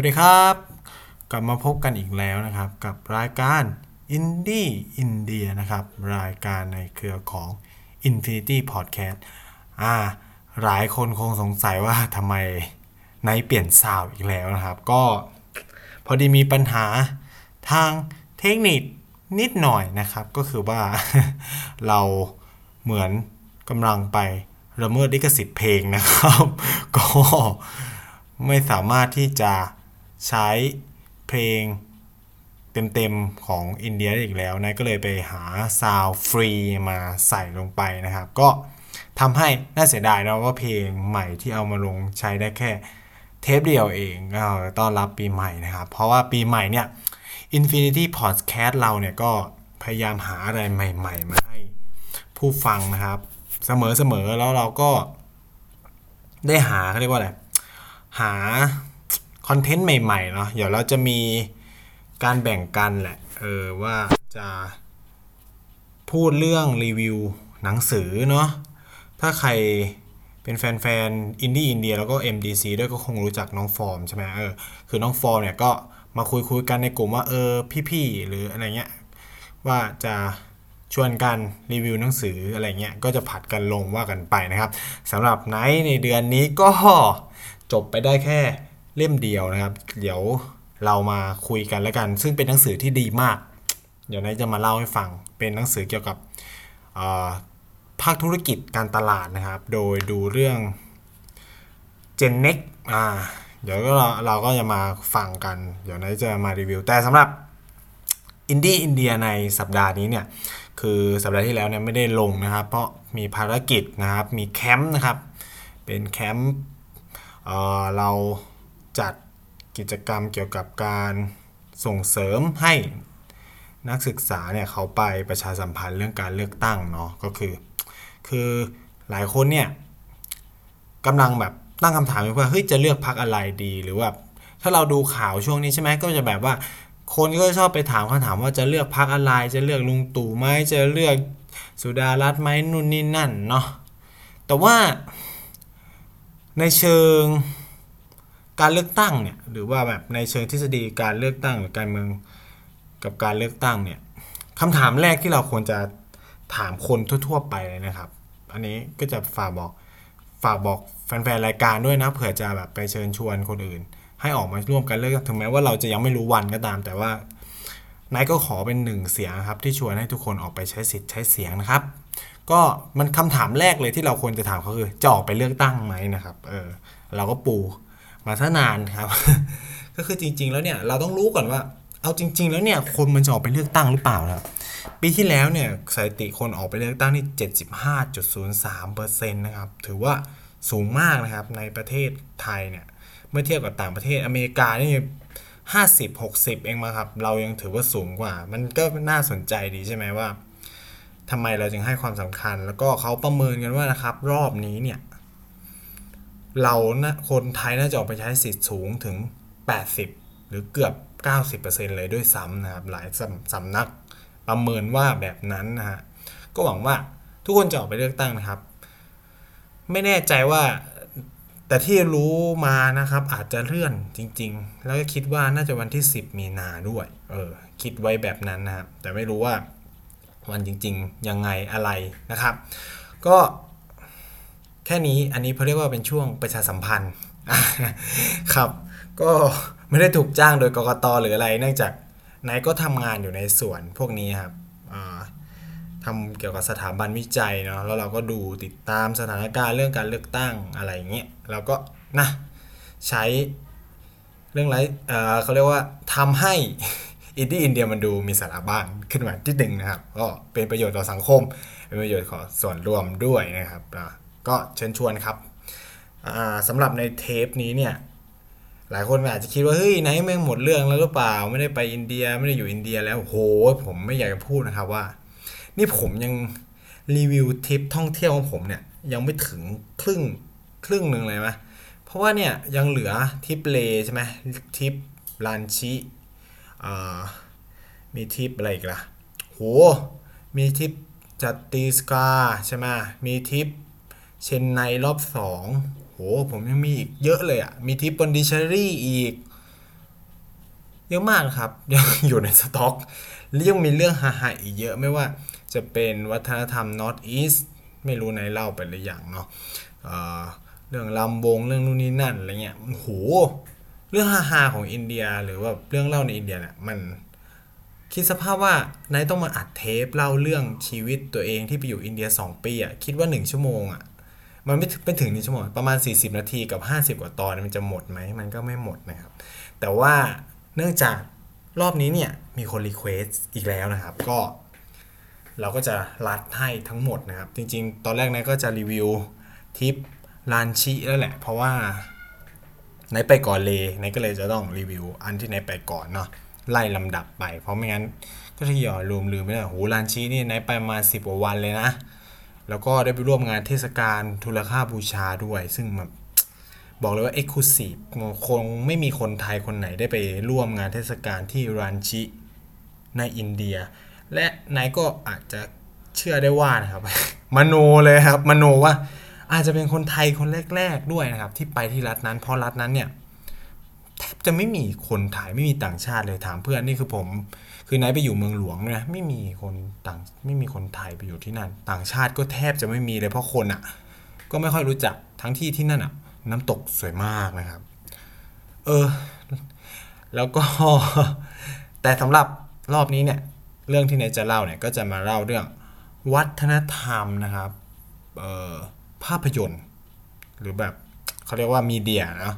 สวัสดีครับ กลับมาพบกันอีกแล้วนะครับ กับรายการ Indie India นะครับ รายการในเครือของ Infinity Podcast อ่าหลายคนคงสงสัยว่าทำไมไนเปลี่ยนซาวอีกแล้วนะครับ ก็พอดีมีปัญหาทางเทคนิคนิดหน่อยนะครับ ก็คือว่าเราเหมือนกำลังไปละเมิดลิขสิทธิ์เพลงนะครับ ก็ไม่สามารถที่จะ ใช้เพลงเต็มๆของอินเดียอีกแล้วนะก็เลยไปหาซาวฟรีมาใส่ลงไปนะครับ ก็ทำให้น่าเสียดายนะว่าเพลงใหม่ที่เอามาลงใช้ได้แค่เทปเดียวเองก็ต้อนรับปีใหม่นะครับ เพราะว่าปีใหม่เนี่ย Infinity Podcast เราเนี่ยก็พยายามหาอะไรใหม่ ๆ มาให้ผู้ฟังนะครับ เสมอๆแล้วเราก็ได้หาเขาเรียกว่าอะไรหา content ใหม่ๆเนาะเดี๋ยวเราจะมีการแบ่งกันแหละเออว่าจะพูดเรื่องรีวิวหนังสือเนาะถ้าใครเป็นแฟนๆอินดี้อินเดียแล้วก็ MDC ด้วยก็คงรู้จักน้องฟอร์มใช่ไหมเออคือน้องฟอร์มเนี่ยก็มาคุยคุยๆกันในกลุ่มว่าเออพี่ๆหรืออะไรเงี้ยว่าจะชวนกันรีวิวหนังสืออะไรเงี้ยก็จะผัดกันลงว่ากันไปนะครับสำหรับไนท์ในเดือนนี้ก็จบไปได้แค่ เล่มเดียวนะครับ เดี๋ยวเรามาคุยกันแล้วกัน ซึ่งเป็นหนังสือที่ดีมาก เดี๋ยวนท์จะมาเล่าให้ฟังเป็นหนังสือเกี่ยวกับภาคธุรกิจการตลาดนะครับ โดยดูเรื่องเจนเน็กอ่าเดี๋ยวก็เราเราก็จะมาฟังกัน เดี๋ยวนท์จะมารีวิวแต่สำหรับอินดี้อินเดียในสัปดาห์นี้เนี่ยคือสัปดาห์ที่แล้วเนี่ยไม่ได้ลงนะครับ เพราะมีภารกิจนะครับมีแคมป์นะครับ เป็นแคมป์เรา จัดกิจกรรมเกี่ยวกับการส่งเสริมให้นักศึกษาเนี่ยเขาไปประชาสัมพันธ์เรื่องการเลือกตั้งเนาะก็คือ คือหลายคนเนี่ยกำลังแบบตั้งคำถามว่าเฮ้ยจะเลือกพักอะไรดีหรือว่า ถ้าเราดูข่าวช่วงนี้ใช่ไหมก็จะแบบว่า คนก็ชอบไปถามคำถามว่าจะเลือกพักอะไร จะเลือกลุงตู่ไหมจะเลือกสุดารัตน์ไหมนู่นนี่นั่นเนาะแต่ว่าในเชิง การเลือกตั้งเนี่ยหรือว่าแบบในเชิงทฤษฎีการเลือกตั้งหรือการเมืองกับการเลือกตั้งเนี่ยคำถามแรกที่เราควรจะถามคนทั่ว ๆ ไปเลยนะครับ อันนี้ก็จะฝากบอกฝากบอกแฟนๆรายการด้วยนะเผื่อจะแบบไปเชิญชวนคนอื่น ให้ออกมาร่วมกันเลือกถึงแม้ว่าเราจะยังไม่รู้วันก็ตาม แต่ว่านายก็ขอเป็นหนึ่งเสียงครับ ที่ชวนให้ทุกคนออกไปใช้สิทธิ์ใช้เสียงนะครับ ก็มันคำถามแรกเลยที่เราควรจะถามเขาคือจะออกไปเลือกตั้งไหมนะครับเออเราก็ปู มาซะนานครับ ก็คือจริง ๆ แล้วเนี่ยเราต้องรู้ก่อนว่า เอาจริง ๆ แล้วเนี่ยคนมันจะออกไปเลือกตั้งหรือเปล่านะครับปีที่แล้วเนี่ยสถิติคนออกไปเลือกตั้งที่ 75.03%นะครับถือว่าสูงมากนะครับในประเทศไทยเนี่ยเมื่อเทียบกับต่างประเทศอเมริกานี่ห้าสิบหกสิบเองมาครับ เรายังถือว่าสูงกว่า มันก็น่าสนใจดีใช่ไหมว่าทำไมเราจึงให้ความสำคัญ แล้วก็เขาประเมินกันว่านะครับ รอบนี้เนี่ย เรานะคนไทยน่าจะออกไปใช้สิทธิ์สูงถึง 80 หรือเกือบ 90%เลยด้วยซ้ำนะครับ หลายสำสำนักประเมินว่าแบบนั้นนะฮะ ก็หวังว่าทุกคนจะออกไปเลือกตั้งนะครับ ไม่แน่ใจว่าแต่ที่รู้มานะครับอาจจะเลื่อนจริง ๆ แล้วก็คิดว่าน่าจะวันที่ 10 มีนาด้วย เออ คิดไว้แบบนั้นนะครับ แต่ไม่รู้ว่าวันจริง ๆ ยังไงอะไรนะครับ ก็ แค่นี้อันนี้เขาเรียกว่าเป็นช่วงประชาสัมพันธ์ครับ ก็ไม่ได้ถูกจ้างโดยกกตหรืออะไร เนื่องจากนายก็ทำงานอยู่ในส่วนพวกนี้ครับอ่าทำเกี่ยวกับสถาบันวิจัยเนาะแล้วเราก็ดูติดตามสถานการณ์เรื่องการเลือกตั้งอะไรอย่างเงี้ยเราก็นะใช้เรื่องไรเเขาเรียกว่าทำให้อินดี้อินเดียมันดูมีสาระบ้างขึ้นมาที่หนึ่งนะครับ ก็เป็นประโยชน์ต่อสังคม เป็นประโยชน์ของส่วนรวมด้วยนะครับ ก็เชิญชวนครับสำหรับในเทปนี้เนี่ยหลายคนอาจจะคิดว่าเฮ้ยไหนแม่งหมดเรื่องแล้วหรือเปล่า ไม่ได้ไปอินเดียไม่ได้อยู่อินเดียแล้วโหผมไม่อยากจะพูดนะครับว่า นี่ผมยังรีวิวทริปท่องเที่ยวของผมเนี่ยยังไม่ถึงครึ่งครึ่งหนึ่งเลยไหมเพราะว่าเนี่ยยังเหลือทริปเลใช่ไหมทริปลันชิมีทริปอะไรอีกล่ะโหมีทริปจัตติสกาใช่ไหมมีทริป เชนไนรอบสองโห ผมยังมีอีกเยอะเลยอะ มีทิปบอนดิชารี่อีก เยอะมากครับ ยังอยู่ในสต็อกและยังมีเรื่องฮาๆอีกเยอะไม่ว่าจะเป็นวัฒนธรรม North East ไม่รู้ในเล่าไปหรือยังเนาะเรื่องรำวงเรื่องนู่นนี่นั่นอะไรเงี้ยโหเรื่องฮาๆของอินเดียหรือว่าเรื่องเล่าในอินเดียเนี่ยมันคิดสภาพว่านายต้องมาอัดเทปเล่าเรื่องชีวิตตัวเองที่ไปอยู่อินเดีย 2 ปีอะคิดว่า 1 ชั่วโมงอะ มันไม่ถึงไม่ถึงหนึ่งชั่วโมงประมาณ 40 นาทีกับ 50 กว่าตอนมันจะหมดไหมมันก็ไม่หมดนะครับ แต่ว่าเนื่องจากรอบนี้เนี่ยมีคน request อีกแล้วนะครับ ก็ เราก็จะรัดให้ทั้งหมดนะครับ จริงๆ ตอนแรกนายก็จะรีวิวทริปลานชิแล้วแหละ เพราะว่าไหนไปก่อนเลยไหนก็เลยจะต้องรีวิว อันที่ไหนไปก่อนเนาะไล่ลำดับไป เพราะไม่งั้นก็ทยอรวมลืมไม่ได้โหลานชินี่ไหนไปมาสิบกว่าวันเลยนะ แล้วก็ได้ไปร่วมงานเทศกาลทุลค่าบูชาด้วย ซึ่งแบบบอกเลยว่าเอ็กซ์คลูซีฟคงไม่มีคนไทยคนไหนได้ไปร่วมงานเทศกาลที่รันชิในอินเดีย และนายก็อาจจะเชื่อได้ว่านะครับ มโนเลยครับมโนว่าอาจจะเป็นคนไทยคนแรก ๆด้วยนะครับ ที่ไปที่รัฐนั้นเพราะรัฐนั้นเนี่ยแทบจะไม่มีคนไทยไม่มีต่างชาติเลยถามเพื่อนนี่คือผม คือไนายไปอยู่เมืองหลวงนะไม่มีคนต่างไม่มีคนไทยไปอยู่ที่นั่น ต่างชาติก็แทบจะไม่มีเลยเพราะคนอะ ก็ไม่ค่อยรู้จักทั้งที่ที่นั่นอะ น้ำตกสวยมากนะครับ เออ แล้วก็ แต่สำหรับรอบนี้เนี่ย เรื่องที่นายจะเล่าเนี่ย ก็จะมาเล่าเรื่องวัฒนธรรมนะครับเอ่อภาพยนตร์ หรือแบบเขาเรียกว่า media นะ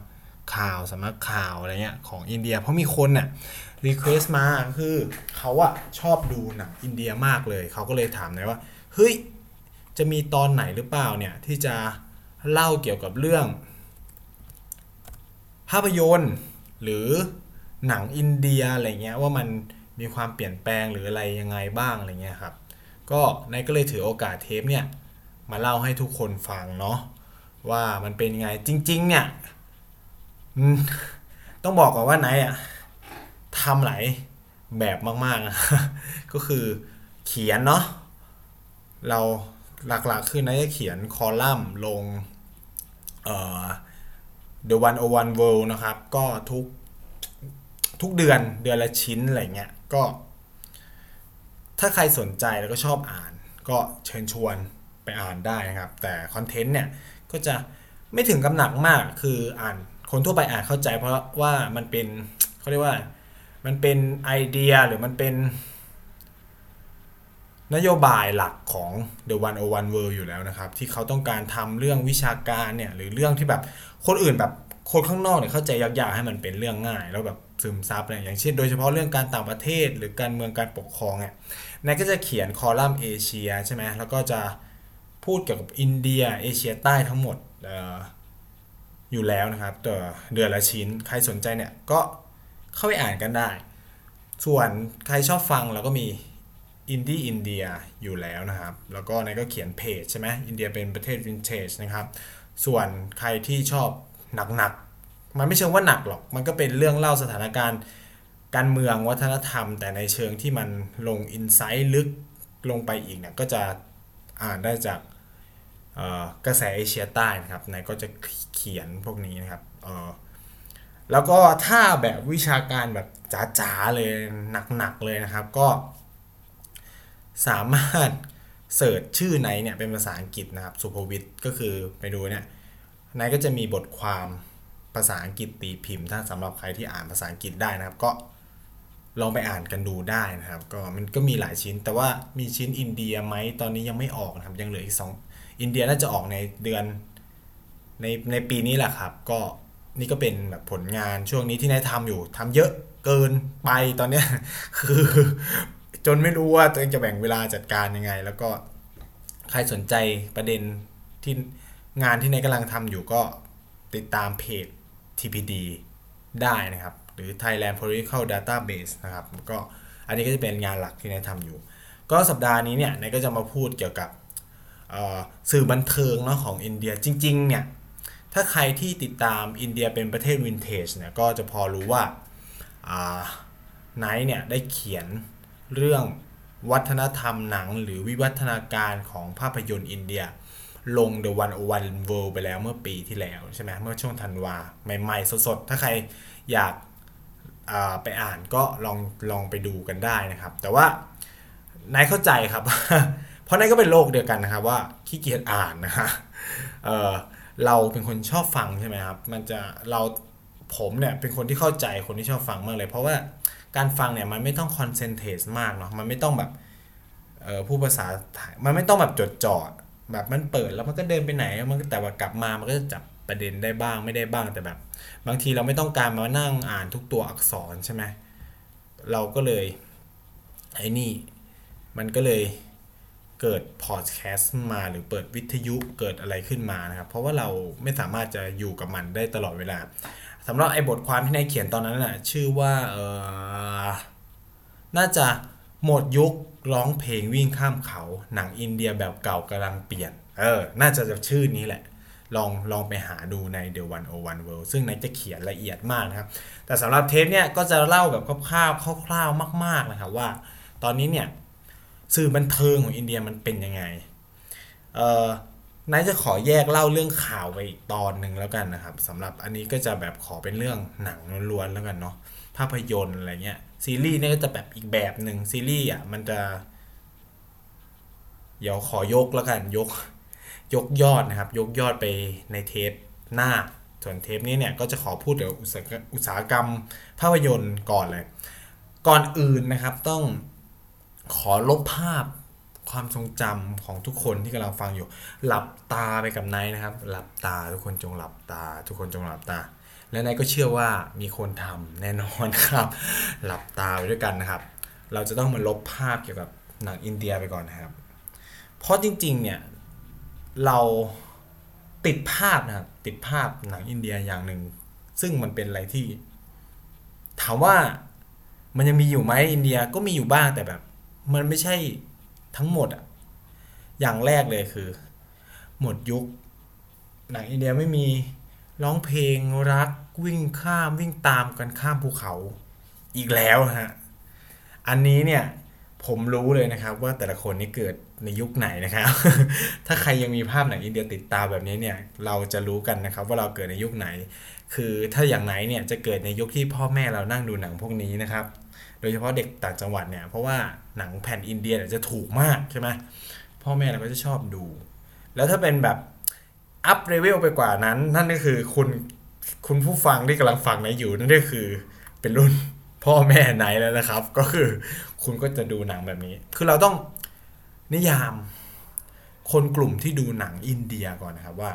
ข่าวสำนักข่าวอะไรเงี้ยของอินเดีย เพราะมีคนเนี่ย request มาคือเขาอะชอบดูหนังอินเดียมากเลย เขาก็เลยถามนายว่า เฮ้ย จะมีตอนไหนหรือเปล่าเนี่ย ที่จะเล่าเกี่ยวกับเรื่อง ภาพยนตร์ หรือหนังอินเดียอะไรเงี้ยว่ามันมีความเปลี่ยนแปลงหรืออะไรยังไงบ้างอะไรเงี้ยครับ ก็นายก็เลยถือโอกาสเทปเนี่ยมาเล่าให้ทุกคนฟังเนาะว่ามันเป็นยังไงจริง ๆ เนี่ยต้องบอกก่อนว่านายอะ ทำหลายแบบมากๆนะก็คือเขียนเนาะเราหลักๆคือนายจะเขียนคอลัมน์ลงเอ่อ The 101 World นะครับ ก็ทุกทุกเดือนเดือนละชิ้นอะไรเงี้ยก็ ถ้าใครสนใจแล้วก็ชอบอ่าน ก็เชิญชวนไปอ่านได้นะครับ แต่คอนเทนต์เนี่ย ก็จะไม่ถึงกับหนักมากคืออ่านคนทั่วไปอ่านเข้าใจเพราะว่ามันเป็นเขาเรียกว่า มันเป็นไอเดียหรือมันเป็น นโยบายหลักของ The 101 World อยู่แล้วนะครับ ที่เขาต้องการทำเรื่องวิชาการเนี่ยหรือเรื่องที่แบบคนอื่นแบบคนข้างนอกเนี่ยเข้าใจยากๆให้มันเป็นเรื่องง่าย แล้วแบบซึมซับอะไรอย่างเช่น โดยเฉพาะเรื่องการต่างประเทศหรือการเมืองการปกครองเนี่ยนายก็จะเขียนคอลัมน์เอเชียใช่ไหมแล้วก็จะพูดเกี่ยวกับอินเดียเอเชียใต้ทั้งหมดอออยู่แล้วนะครับตัวเดือนละชิ้น ใครสนใจเนี่ยก็ เข้าไปอ่านกันได้ ส่วนใครชอบฟังเราก็มีอินดี้อินเดียอยู่แล้วนะครับ แล้วก็นายก็เขียนเพจใช่ไหมอินเดียเป็นประเทศวินเทจนะครับ ส่วนใครที่ชอบหนักๆ มันไม่เชิงว่าหนักหรอก มันก็เป็นเรื่องเล่าสถานการณ์ การเมืองวัฒนธรรม แต่ในเชิงที่มันลง insight ลึกลงไปอีกเนี่ยก็จะอ่านได้จากกระแสเอเชียใต้นะครับนายก็จะเขียนพวกนี้นะครับ แล้วก็ถ้าแบบวิชาการแบบจ๋าๆเลยหนักๆเลยนะครับ ก็ สามารถเสิร์ชชื่อไหนเนี่ยเป็นภาษาอังกฤษนะครับสุภวิทย์ก็คือไปดูเนี่ยนายก็จะมีบทความภาษาอังกฤษตีพิมพ์ ถ้าสำหรับใครที่อ่านภาษาอังกฤษได้นะครับ ก็ลองไปอ่านกันดูได้นะครับ ก็มันก็มีหลายชิ้น แต่ว่ามีชิ้นอินเดียไหมตอนนี้ยังไม่ออกนะครับยังเหลืออีกสองอินเดียน่าจะออกในเดือนในในปีนี้แหละครับ ก็ นี่ก็เป็นแบบผลงานช่วงนี้ที่นายทำอยู่ทำเยอะเกินไปตอนเนี้ยคือ จนไม่รู้ว่าตัวเองจะแบ่งเวลาจัดการยังไง แล้วก็ใครสนใจประเด็นที่งานที่นายกำลังทำอยู่ก็ติดตามเพจ TPD ได้นะครับ หรือ Thailand Political Database นะครับ ก็อันนี้ก็จะเป็นงานหลักที่นายทำอยู่ ก็สัปดาห์นี้เนี่ยนายก็จะมาพูดเกี่ยวกับสื่อบันเทิงเนาะของอินเดียจริง ๆ เนี่ย ถ้าใครที่ติดตามอินเดียเป็นประเทศวินเทจเนี่ยก็จะพอรู้ว่านายเนี่ยได้เขียนเรื่องวัฒนธรรมหนังหรือวิวัฒนาการของภาพยนตร์อินเดีย ลง The 101 World ไปแล้วเมื่อปีที่แล้วใช่ไหมเมื่อช่วงธันวาใหม่ ๆ สดๆ ถ้าใครอยากาไปอ่านก็ลองลองไปดูกันได้นะครับ แต่ว่านายเข้าใจครับ เพราะนายก็เป็นโรคเดียวกันนะครับว่าขี้เกียจอ่านนะฮะ เราเป็นคนชอบฟังใช่ไหมครับ มันจะเราผมเนี่ยเป็นคนที่เข้าใจคนที่ชอบฟังมากเลย เพราะว่าการฟังเนี่ยมันไม่ต้องคอนเซนเทรตมากเนาะมันไม่ต้องแบบเออผู้ภาษาไทยมันไม่ต้องแบบจดจ่อแบบมันเปิดแล้วมันก็เดินไปไหนมันก็แต่ว่ากลับมามันก็จะจับประเด็นได้บ้างไม่ได้บ้างแต่แบบ บางทีเราไม่ต้องการมานั่งอ่านทุกตัวอักษรใช่ไหมเราก็เลยไอ้นี่มันก็เลย เกิดพอดแคสต์มาหรือเปิดวิทยุเกิดอะไรขึ้นมานะครับ เพราะว่าเราไม่สามารถจะอยู่กับมันได้ตลอดเวลาสำหรับไอ้บทความที่นายเขียนตอนนั้นน่ะชื่อว่าเออน่าจะหมดยุคร้องเพลงวิ่งข้ามเขา หนังอินเดียแบบเก่ากำลังเปลี่ยน เออ น่าจะชื่อนี้แหละ ลองลองไปหาดูใน The 101 World ซึ่งนายจะเขียนละเอียดมากนะครับ แต่สำหรับเทปเนี่ยก็จะเล่าแบบคร่าวๆคร่าวๆมาก ๆ นะครับว่า ตอนนี้เนี่ย สื่อบันเทิงของอินเดียมันเป็นยังไง เอ่อนายจะขอแยกเล่าเรื่องข่าวไปอีกตอนหนึ่งแล้วกันนะครับสำหรับอันนี้ก็จะแบบขอเป็นเรื่องหนังล้วนๆแล้วกันเนาะภาพยนตร์อะไรเงี้ยซีรีส์เนี่ยก็จะแบบอีกแบบหนึ่งซีรีส์อะมันจะ เดี๋ยวขอยกแล้วกันยก ยกยอดนะครับ ยกยอดไปในเทปหน้า ส่วนเทปนี้เนี่ยก็จะขอพูดเดี๋ยวอุตสาหกอุตสาหกรรมภาพยนตร์ก่อนเลย ก่อนอื่นนะครับต้อง ขอลบภาพความทรงจำของทุกคนที่กำลังฟังอยู่ หลับตาไปกับไนท์นะครับ หลับตาทุกคนจงหลับตา ทุกคนจงหลับตา และไนท์ก็เชื่อว่ามีคนทำแน่นอนครับ หลับตาไปด้วยกันนะครับ เราจะต้องมาลบภาพเกี่ยวกับหนังอินเดียไปก่อนนะครับ เพราะจริงๆเนี่ยเราติดภาพนะครับติดภาพหนังอินเดียอย่างหนึ่ง ซึ่งมันเป็นอะไรที่ ถามว่ามันยังมีอยู่ไหมอินเดียก็มีอยู่บ้างแต่แบบ มันไม่ใช่ทั้งหมดอะอย่างแรกเลยคือ หมดยุค หนังอินเดียไม่มีร้องเพลงรักวิ่งข้ามวิ่งตามกันข้ามภูเขาอีกแล้วฮะ อันนี้เนี่ยผมรู้เลยนะครับว่าแต่ละคนนี่เกิดในยุคไหนนะครับ ถ้าใครยังมีภาพหนังอินเดียติดตามแบบนี้เนี่ยเราจะรู้กันนะครับว่าเราเกิดในยุคไหน คือถ้าอย่างไหนเนี่ยจะเกิดในยุคที่พ่อแม่เรานั่งดูหนังพวกนี้นะครับ โดยเฉพาะเด็กต่างจังหวัดเนี่ย เพราะว่าหนังแผ่นอินเดียจะถูกมากใช่ไหมพ่อแม่เราก็จะชอบดู แล้วถ้าเป็นแบบ up level ไปกว่านั้น นั่นก็คือคุณคุณผู้ฟังที่กำลังฟังนายอยู่นั่นก็คือเป็นรุ่นพ่อแม่นายแล้วนะครับ ก็คือคุณก็จะดูหนังแบบนี้ คือเราต้องนิยาม คนกลุ่มที่ดูหนังอินเดียก่อนนะครับว่า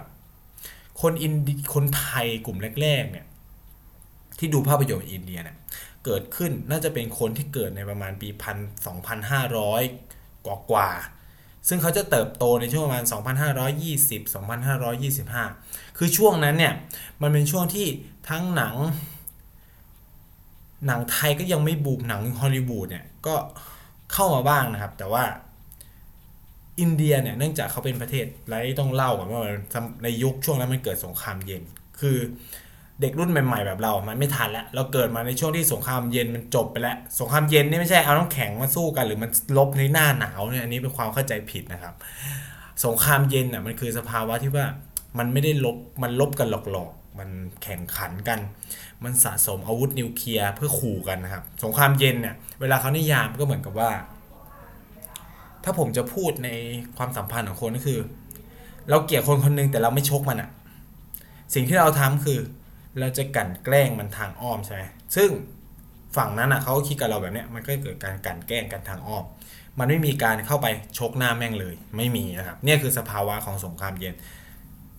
คนอินคนไทยกลุ่มแรก ๆ เนี่ย ที่ดูภาพยนตร์อินเดียเนี่ย เกิดขึ้นน่าจะเป็นคนที่เกิดในประมาณปีพันสองพันห้าร้อยกว่ากว่าๆซึ่งเขาจะเติบโตในช่วงประมาณ 2520 2525 คือช่วงนั้นเนี่ย มันเป็นช่วงที่ทั้งหนัง หนังไทยก็ยังไม่บูมหนังฮอลลีวูดเนี่ย ก็เข้ามาบ้างนะครับ แต่ว่าอินเดียเนี่ยเนื่องจากเขาเป็นประเทศไรต้องเล่าก่อนว่าในยุคช่วงนั้นมันเกิดสงครามเย็น คือ เด็กรุ่นใหม่ ๆ แบบเรา มันไม่ทันแล้ว เราเกิดมาในช่วงที่สงครามเย็นมันจบไปแล้ว สงครามเย็นนี่ไม่ใช่เอาน้ำแข็งมาสู้กัน หรือมันลบในหน้าหนาวเนี่ย อันนี้เป็นความเข้าใจผิดนะครับ สงครามเย็นอะ มันคือสภาวะที่ว่ามันไม่ได้ลบ มันลบกันหลอกๆ มันแข่งขันกัน มันสะสมอาวุธนิวเคลียร์เพื่อขู่กันนะครับ สงครามเย็นเนี่ย เวลาเขานิยามก็เหมือนกับว่า ถ้าผมจะพูดในความสัมพันธ์ของคนก็คือ เราเกลียดคนคนหนึงแต่เราไม่ชกมันอะสิ่งที่เราทำคือ เราจะกันแกล้งมันทางอ้อมใช่ไหมซึ่งฝั่งนั้นอะเขาคิดกับเราแบบเนี้ยมันก็เกิดการกันแกล้งกันทางอ้อม มันไม่มีการเข้าไปชกหน้าแม่งเลยไม่มีนะครับเนี่ยคือสภาวะของสงครามเย็น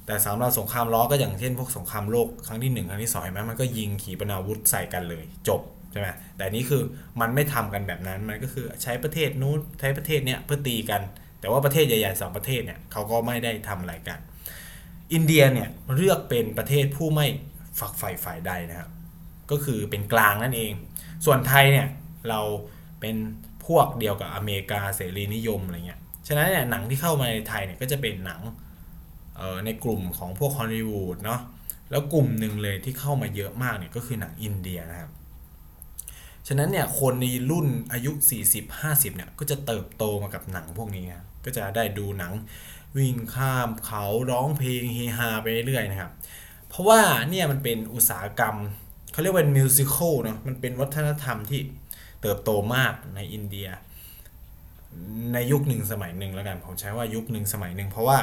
แต่สำหรับสงครามล้อก็อย่างเช่นพวกสงครามโลกครั้งที่หนึ่งครั้งที่สองเห็นไหมมันก็ยิงขีปนาวุธใส่กันเลยจบใช่ไหมแต่นี่คือมันไม่ทำกันแบบนั้นมันก็คือใช้ประเทศนู้นใช้ประเทศเนี้ยเพื่อตีกัน แต่ว่าประเทศใหญ่ๆสองประเทศเนี่ยเขาก็ไม่ได้ทำอะไรกัน อินเดียเนี่ยเลือกเป็นประเทศผู้ไม่ ฝักใฝ่ฝ่ายใดนะครับก็คือเป็นกลางนั่นเอง ส่วนไทยเนี่ยเราเป็นพวกเดียวกับอเมริกาเสรีนิยมอะไรเงี้ย ฉะนั้นเนี่ยหนังที่เข้ามาในไทยเนี่ยก็จะเป็นหนังในกลุ่มของพวกฮอลลีวูดเนาะ แล้วกลุ่มหนึ่งเลยที่เข้ามาเยอะมากเนี่ยก็คือหนังอินเดียนะครับ ฉะนั้นเนี่ยคนในรุ่นอายุ 40-50เนี่ยก็จะเติบโตมากับหนังพวกนี้นะก็จะได้ดูหนังวิ่งข้ามเขาร้องเพลงเฮฮาไปเรื่อยนะครับ เพราะว่าเนี่ยมันเป็นอุตสาหกรรมเขาเรียกว่ามิวสิควลเนาะมันเป็นวัฒนธรรมที่เติบโตมากในอินเดีย ในยุคหนึ่งสมัยหนึ่งแล้วกันผมใช้ว่ายุคหนึ่งสมัยหนึ่งเพราะว่า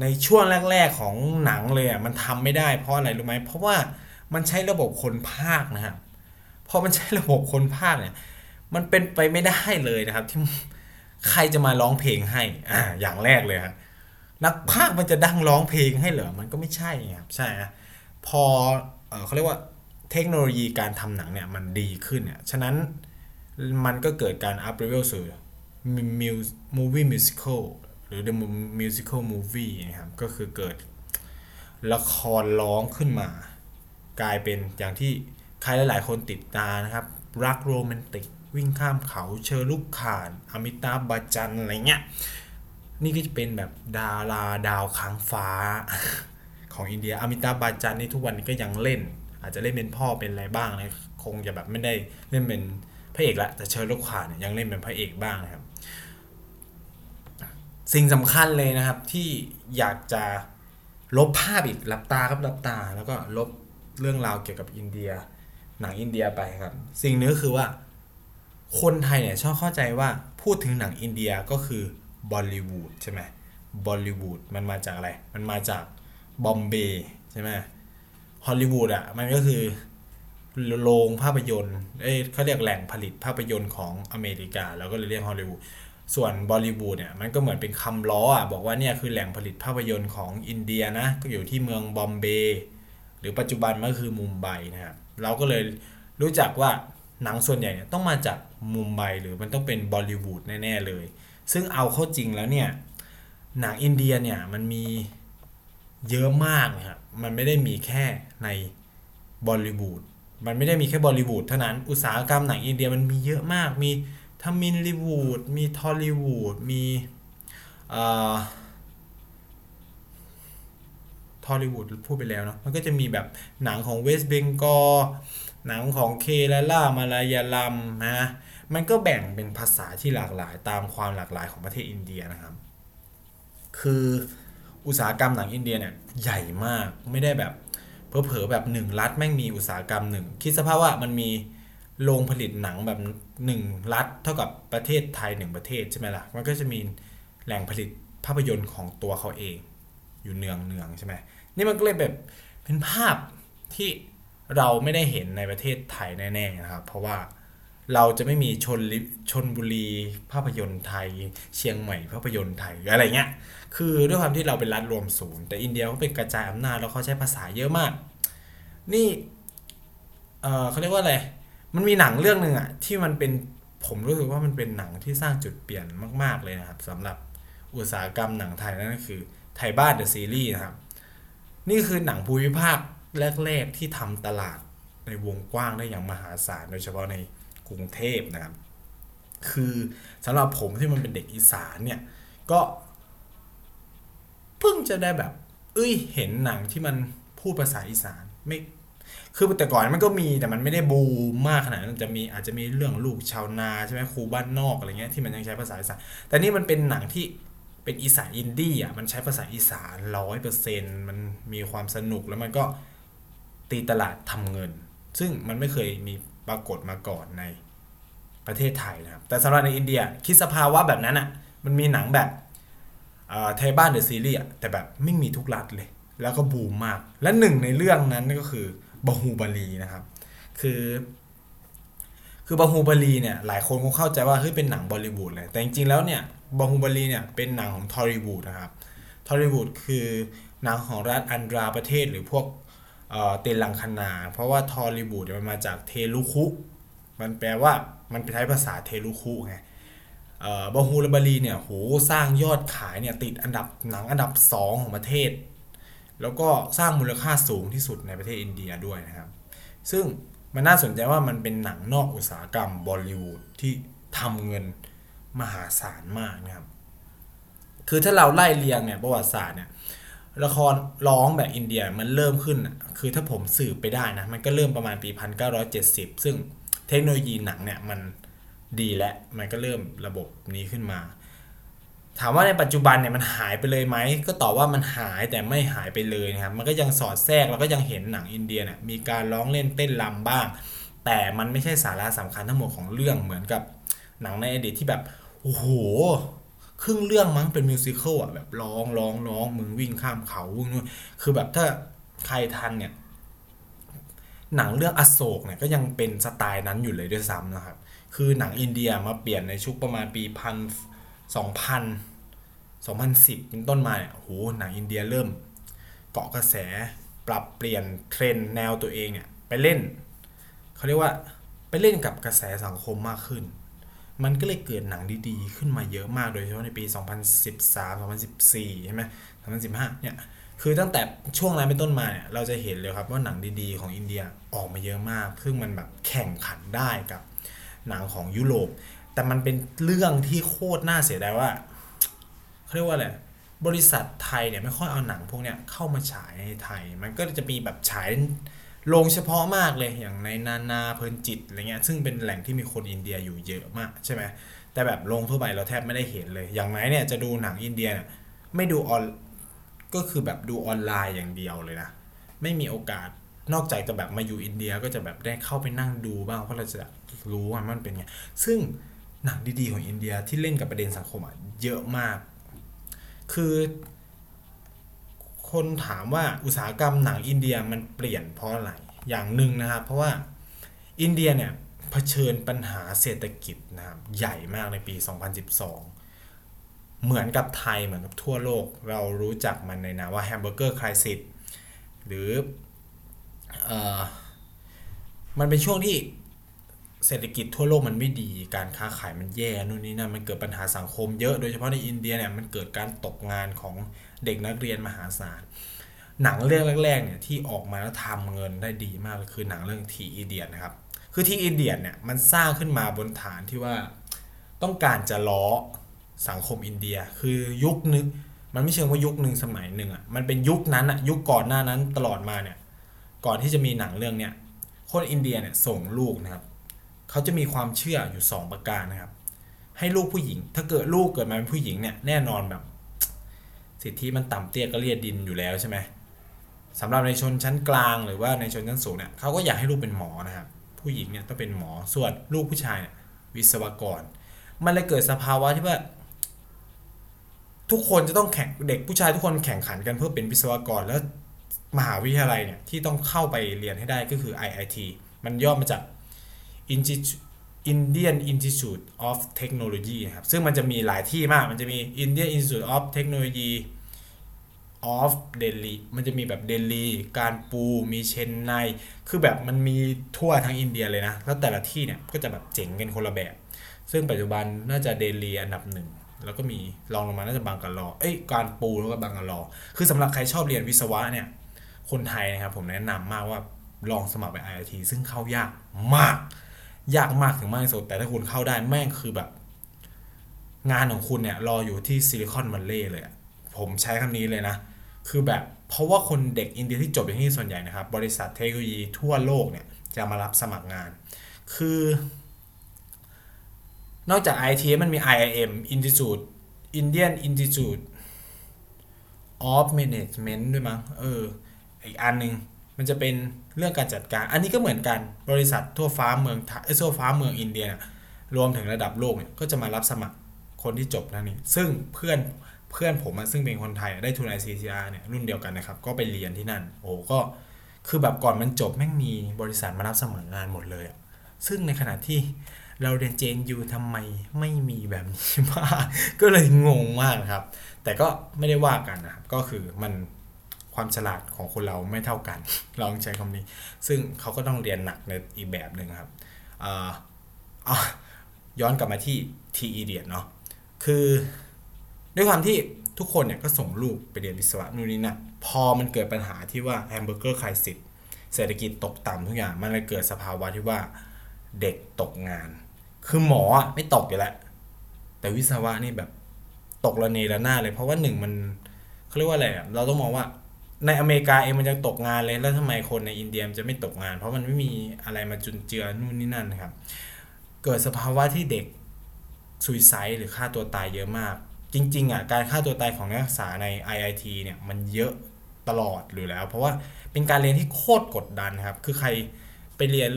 ในช่วงแรก ๆของหนังเลยอะมันทำไม่ได้เพราะอะไรรู้ไหมเพราะว่ามันใช้ระบบคนพากย์นะครับพอมันใช้ระบบคนพากย์เนี่ยมันเป็นไปไม่ได้เลยนะครับ ที่ใครจะมาร้องเพลงให้อ่าอย่างแรกเลยครับ นักพากย์มันจะดังร้องเพลงให้เหรอ มันก็ไม่ใช่ครับใช่ฮะพอเอเขาเรียกว่าเทคโนโลยีการทำหนังเนี่ยมันดีขึ้นเนี่ย ฉะนั้นมันก็เกิดการ up level สู่มิวมูวี่มิวสิควลหรือ the musical movie นะครับ ก็คือเกิดละครร้องขึ้นมา กลายเป็นอย่างที่ใครหลาย ๆ คนติดตานะครับ รักโรแมนติกวิ่งข้ามเขาเชอลูกขาน อมิตาบัจจันอะไรเงี้ย นี่ก็จะเป็นแบบดาราดาวค้างฟ้าของอินเดีย อมิตาบัจจันนี่ทุกวันนี้ก็ยังเล่น อาจจะเล่นเป็นพ่อเป็นอะไรบ้างนะคงจะแบบไม่ได้เล่นเป็นพระเอกละแต่เชอลูกขานเนี่ยยังเล่นเป็นพระเอกบ้างนะครับ สิ่งสำคัญเลยนะครับที่อยากจะลบภาพอีกลับตาครับลับตา แล้วก็ลบเรื่องราวเกี่ยวกับอินเดีย หนังอินเดียไปครับ สิ่งนี้ก็คือว่า คนไทยเนี่ยชอบเข้าใจว่าพูดถึงหนังอินเดียก็คือ บอลลิวูดใช่ไหมบอลลิวูดมันมาจากอะไร มันมาจากบอมเบย์ใช่ไหมฮอลลีวูดอะมันก็คือโรงภาพยนตร์เอ้ยเขาเรียกแหล่งผลิตภาพยนตร์ของอเมริกา แล้วก็เลยเรียกฮอลลีวูดส่วนบอลลิวูดเนี่ยมันก็เหมือนเป็นคำล้ออะบอกว่าเนี่ยคือแหล่งผลิตภาพยนตร์ของอินเดียนะก็อยู่ที่เมืองบอมเบย์หรือปัจจุบันมันก็คือมุมไบนะครับเราก็เลยรู้จักว่าหนังส่วนใหญ่เนี่ยต้องมาจากมุมไบหรือมันต้องเป็นบอลลิวูดแน่ ๆ เลย ซึ่งเอาเข้าจริงแล้วเนี่ย หนังอินเดียเนี่ยมันมีเยอะมากนะครับมันไม่ได้มีแค่ในบอลลิวูดมันไม่ได้มีแค่บอลลิวูดเท่านั้นอุตสาหกรรมหนังอินเดียมันมีเยอะมาก มีทามินลิวูดมีทอลลีวูดมีทอลลีวูดพูดไปแล้วเนาะมันก็จะมีแบบหนังของเวสเบงกอหนังของเคลาล่ามาลายาลัมนะ มันก็แบ่งเป็นภาษาที่หลากหลายตามความหลากหลายของประเทศอินเดียนะครับ คืออุตสาหกรรมหนังอินเดียเนี่ยใหญ่มากไม่ได้แบบเผลอๆแบบหนึ่งรัฐแม่งมีอุตสาหกรรมหนึ่งคิดสภาพว่ามันมีโรงผลิตหนังแบบหนึ่งรัฐเท่ากับประเทศไทยหนึ่งประเทศใช่ไหมล่ะมันก็จะมีแหล่งผลิตภาพยนตร์ของตัวเขาเอง อยู่เนืองเนืองใช่ไหมนี่มันก็เลยแบบเป็นภาพที่เราไม่ได้เห็นในประเทศไทยแน่ๆนะครับ เพราะว่า เราจะไม่มีชนชนบุรีภาพยนตร์ไทย เชียงใหม่ภาพยนตร์ไทยอะไรเงี้ย คือด้วยความที่เราเป็นรัฐรวมศูนย์ แต่อินเดียเขาเป็นกระจายอำนาจแล้วเขาใช้ภาษาเยอะมาก นี่เออเขาเรียกว่าอะไร มันมีหนังเรื่องหนึ่งอะที่มันเป็นผมรู้สึกว่ามันเป็นหนังที่สร้างจุดเปลี่ยนมากๆเลยนะครับสำหรับอุตสาหกรรมหนังไทยนั่นก็คือไทยบ้านเดอะซีรีส์นะครับ นี่คือหนังภูมิภาคแรก ๆ ที่ทำตลาดในวงกว้างได้อย่างมหาศาลโดยเฉพาะใน กรุงเทพนะครับ คือสำหรับผมที่มันเป็นเด็กอีสานเนี่ย ก็เพิ่งจะได้แบบ เอ้ยเห็นหนังที่มันพูดภาษาอีสานไม่คือแต่ก่อนมันก็มีแต่มันไม่ได้บูมมากขนาดนั้นจะมีอาจจะมีเรื่องลูกชาวนาใช่ไหมครูบ้านนอกอะไรเงี้ยที่มันยังใช้ภาษาอีสานแต่นี่มันเป็นหนังที่เป็นอีสานอินดี้อะมันใช้ภาษาอีสานร้อยเปอร์เซ็นต์มันมีความสนุกแล้วมันก็ตีตลาดทำเงิน ซึ่งมันไม่เคยมี ปรากฏมาก่อนในประเทศไทยนะครับ แต่สำหรับในอินเดียคิดสภาวะแบบนั้นอะมันมีหนังแบบไทยบ้านเดอะซีรีส์แต่แบบไม่มีทุกรัฐเลย แล้วก็บูมมาก และหนึ่งในเรื่องนั้นก็คือบาฮูบาลีนะครับ คือ คือบาฮูบาลีเนี่ยหลายคนคงเข้าใจว่าเฮ้ยเป็นหนังบอลิวูดเลยแต่จริงๆแล้วเนี่ยบาฮูบาลีเนี่ยเป็นหนังของทอริวูดนะครับทอริวูดคือหนังของรัฐอันดราประเทศหรือพวก เตลังคนา เพราะว่าทอริวูดมันมาจากเทลุคุมันแปลว่ามันเป็นใช้ภาษาเทลุคุไงบาฮูบาลีเนี่ยโหสร้างยอดขายเนี่ยติดอันดับหนังอันดับ 2 ของประเทศ แล้วก็สร้างมูลค่าสูงที่สุดในประเทศอินเดียด้วยนะครับ ซึ่งมันน่าสนใจว่ามันเป็นหนังนอกอุตสาหกรรมบอลิวูดที่ทำเงินมหาศาลมากนะครับ คือถ้าเราไล่เรียงเนี่ยประวัติศาสตร์เนี่ย ละครร้องแบบอินเดียมันเริ่มขึ้น คือถ้าผมสืบไปได้นะ มันก็เริ่มประมาณปี 1970 ซึ่งเทคโนโลยีหนังเนี่ยมันดีและมันก็เริ่มระบบนี้ขึ้นมา ถามว่าในปัจจุบันเนี่ยมันหายไปเลยไหม ก็ตอบว่ามันหายแต่ไม่หายไปเลยนะครับ มันก็ยังสอดแทรกแล้วก็ยังเห็นหนังอินเดียเนี่ยมีการร้องเล่นเต้นรำบ้าง แต่มันไม่ใช่สาระสำคัญทั้งหมดของเรื่องเหมือนกับหนังในอดีตที่แบบโอ้โห ครึ่งเรื่องมั้งเป็นมิวสิควลอะแบบร้องร้องร้องมึงวิ่งข้ามเขาวิ่งนู่นคือแบบถ้าใครทันเนี่ย หนังเรื่องอโศกเนี่ยก็ยังเป็นสไตล์นั้นอยู่เลยด้วยซ้ำนะครับ คือหนังอินเดียมาเปลี่ยนในชุกประมาณปีพันสองพันสองพันสิบเป็นต้นมาเนี่ยโอ้โหหนังอินเดียเริ่ม เกาะกระแสปรับเปลี่ยนเทรนด์แนวตัวเองเนี่ยไปเล่นเขาเรียกว่าไปเล่นกับกระแสสังคมมากขึ้น มันก็เลยเกิดหนังดีๆ ขึ้นมาเยอะมากโดยเฉพาะในปี 2013 2014 ใช่ไหม2015 เนี่ย คือตั้งแต่ช่วงนั้นเป็นต้นมาเนี่ย เราจะเห็นเลยครับว่าหนังดีๆ ของอินเดียออกมาเยอะมาก ซึ่งมันแบบแข่งขันได้กับหนังของยุโรป แต่มันเป็นเรื่องที่โคตรน่าเสียดายว่าเขาเรียกว่าอะไร บริษัทไทยเนี่ยไม่ค่อยเอาหนังพวกเนี้ยเข้ามาฉายในไทย มันก็จะมีแบบฉาย โรงเฉพาะมากเลยอย่างในนานาเพลินจิตอะไรเงี้ยซึ่งเป็นแหล่งที่มีคนอินเดียอยู่เยอะมากใช่ไหมแต่แบบโรงทั่วไปเราแทบไม่ได้เห็นเลย อย่างไหนเนี่ยจะดูหนังอินเดียเนี่ยไม่ดูออนก็คือแบบดูออนไลน์อย่างเดียวเลยนะ ไม่มีโอกาสนอกจากจะแบบมาอยู่อินเดียก็จะแบบได้เข้าไปนั่งดูบ้างเพราะเราจะรู้ว่ามันเป็นไงซึ่งหนังดีๆของอินเดียที่เล่นกับประเด็นสังคมอะเยอะมาก คือ คนถามว่าอุตสาหกรรมหนังอินเดียมันเปลี่ยนเพราะอะไรอย่างหนึ่งนะครับ เพราะว่าอินเดียเนี่ยเผชิญปัญหาเศรษฐกิจนะครับใหญ่มากในปี 2012 เหมือนกับไทยเหมือนกับทั่วโลก เรารู้จักมันในนามว่า Hamburger Crisis หรือออมันเป็นช่วงที่ เศรษฐกิจทั่วโลกมันไม่ดี การค้าขายมันแย่นู่นนี่นั่นมันเกิดปัญหาสังคมเยอะ โดยเฉพาะในอินเดียเนี่ยมันเกิดการตกงานของเด็กนักเรียนมหาศาล หนังเรื่องแรกๆเนี่ยที่ออกมาแล้วทำเงินได้ดีมากคือหนังเรื่องทีอีเดียนนะครับ คือทีอีเดียนเนี่ยมันสร้างขึ้นมาบนฐานที่ว่าต้องการจะล้อสังคมอินเดีย คือยุคนึงมันไม่เชิงว่ายุคหนึ่งสมัยหนึ่งอะมันเป็นยุคนั้นอะยุคก่อนหน้านั้นตลอดมาเนี่ยก่อนที่จะมีหนังเรื่องเนี้ยคนอินเดียเนี่ยส่งลูกนะครับ เขาจะมีความเชื่ออยู่ 2 ประการนะครับ ให้ลูกผู้หญิง ถ้าเกิดลูกเกิดมาเป็นผู้หญิงเนี่ยแน่นอนแบบ สิทธิมันต่ำเตี้ยก็เรียดดินอยู่แล้วใช่ไหมสำหรับในชนชั้นกลางหรือว่าในชนชั้นสูงเนี่ยเขาก็อยากให้ลูกเป็นหมอนะครับ ผู้หญิงเนี่ยต้องเป็นหมอส่วนลูกผู้ชายเนี่ยวิศวกร มันเลยเกิดสภาวะที่ว่าทุกคนจะต้องแข่งเด็กผู้ชายทุกคนแข่งขันกันเพื่อเป็นวิศวกรแล้วมหาวิทยาลัยเนี่ยที่ต้องเข้าไปเรียนให้ได้ก็คือ IIT มันย่อมาจาก Indian Institute of Technology นะครับ ซึ่งมันจะมีหลายที่มาก มันจะมี Indian Institute of Technology of Delhi มันจะมีแบบเดลีการปูมีเชนไนคือแบบมันมีทั่วทั้งอินเดียเลยนะ แล้วแต่ละที่เนี่ยก็จะแบบเจ๋งกันคนละแบบ ซึ่งปัจจุบันน่าจะเดลีอันดับหนึ่ง แล้วก็มีรองลงมาน่าจะบางกะลอ เอ้ย กานปูร์แล้วก็บางกะลอ คือสำหรับใครชอบเรียนวิศวะเนี่ย คนไทยนะครับผมแนะนำมากว่าลองสมัครไป IIT ซึ่งเข้ายากมาก ยากมากถึงมากที่สุดแต่ถ้าคุณเข้าได้แม่งคือแบบ งานของคุณเนี่ย รออยู่ที่ Silicon Valley เลยผมใช้คำนี้เลยนะ คือแบบเพราะว่าคนเด็กอินเดียที่จบ IIT ส่วนใหญ่นะครับ บริษัทเทคโนโลยีทั่วโลกเนี่ย จะมารับสมัครงาน คือ นอกจาก IT มันมี IIM Institute Indian Institute of Management ด้วยมั้งเออ อีกอันหนึ่งมันจะเป็น เรื่องการจัดการ อันนี้ก็เหมือนกันบริษัททั่วฟ้าเมืองไทยไอ้ทั่วฟ้าเมืองอินเดีย รวมถึงระดับโลกเนี่ยก็จะมารับสมัครคนที่จบนั่นนี่ซึ่งเพื่อนเพื่อนผมอะซึ่งเป็นคนไทยได้ทุน ICCR เนี่ยรุ่นเดียวกันนะครับ ก็ไปเรียนที่นั่น โอ้ก็คือแบบก่อนมันจบแม่งมีบริษัทมารับสมัครงานหมดเลยอะซึ่งในขณะที่เราเรียนเจนยูทำไมไม่มีแบบนี้บ้างก็เลยงงมากครับ แต่ก็ไม่ได้ว่ากันนะครับก็คือมัน ความฉลาดของคนเราไม่เท่ากัน ลองใช้คำนี้ ซึ่งเขาก็ต้องเรียนหนักในอีกแบบหนึ่งครับย้อนกลับมาที่ทีอีเดียเนาะคือด้วยความที่ทุกคนเนี่ยก็ส่งลูกไปเรียนวิศวะนู่นนี่นะพอมันเกิดปัญหาที่ว่า Hamburger Crisis เศรษฐกิจตกต่ำทุกอย่าง มันเลยเกิดสภาวะที่ว่าเด็กตกงาน คือหมอไม่ตกอยู่แล้ว แต่วิศวะนี่แบบตกระเนระนาดเลย เพราะว่าหนึ่งมันเขาเรียกว่าอะไรเราต้องมองว่า ในอเมริกาเองมันยังตกงานเลยแล้วทำไมคนในอินเดียมันจะไม่ตกงาน เพราะมันไม่มีอะไรมาจุนเจือนู่นนี่นั่นนะครับ เกิดสภาวะที่เด็ก suicide หรือฆ่าตัวตายเยอะมาก จริงๆอะการฆ่าตัวตายของนักศึกษาใน IIT เนี่ยมันเยอะตลอดอยู่แล้ว เพราะว่าเป็นการเรียนที่โคตรกดดันครับ คือใครไปเรียน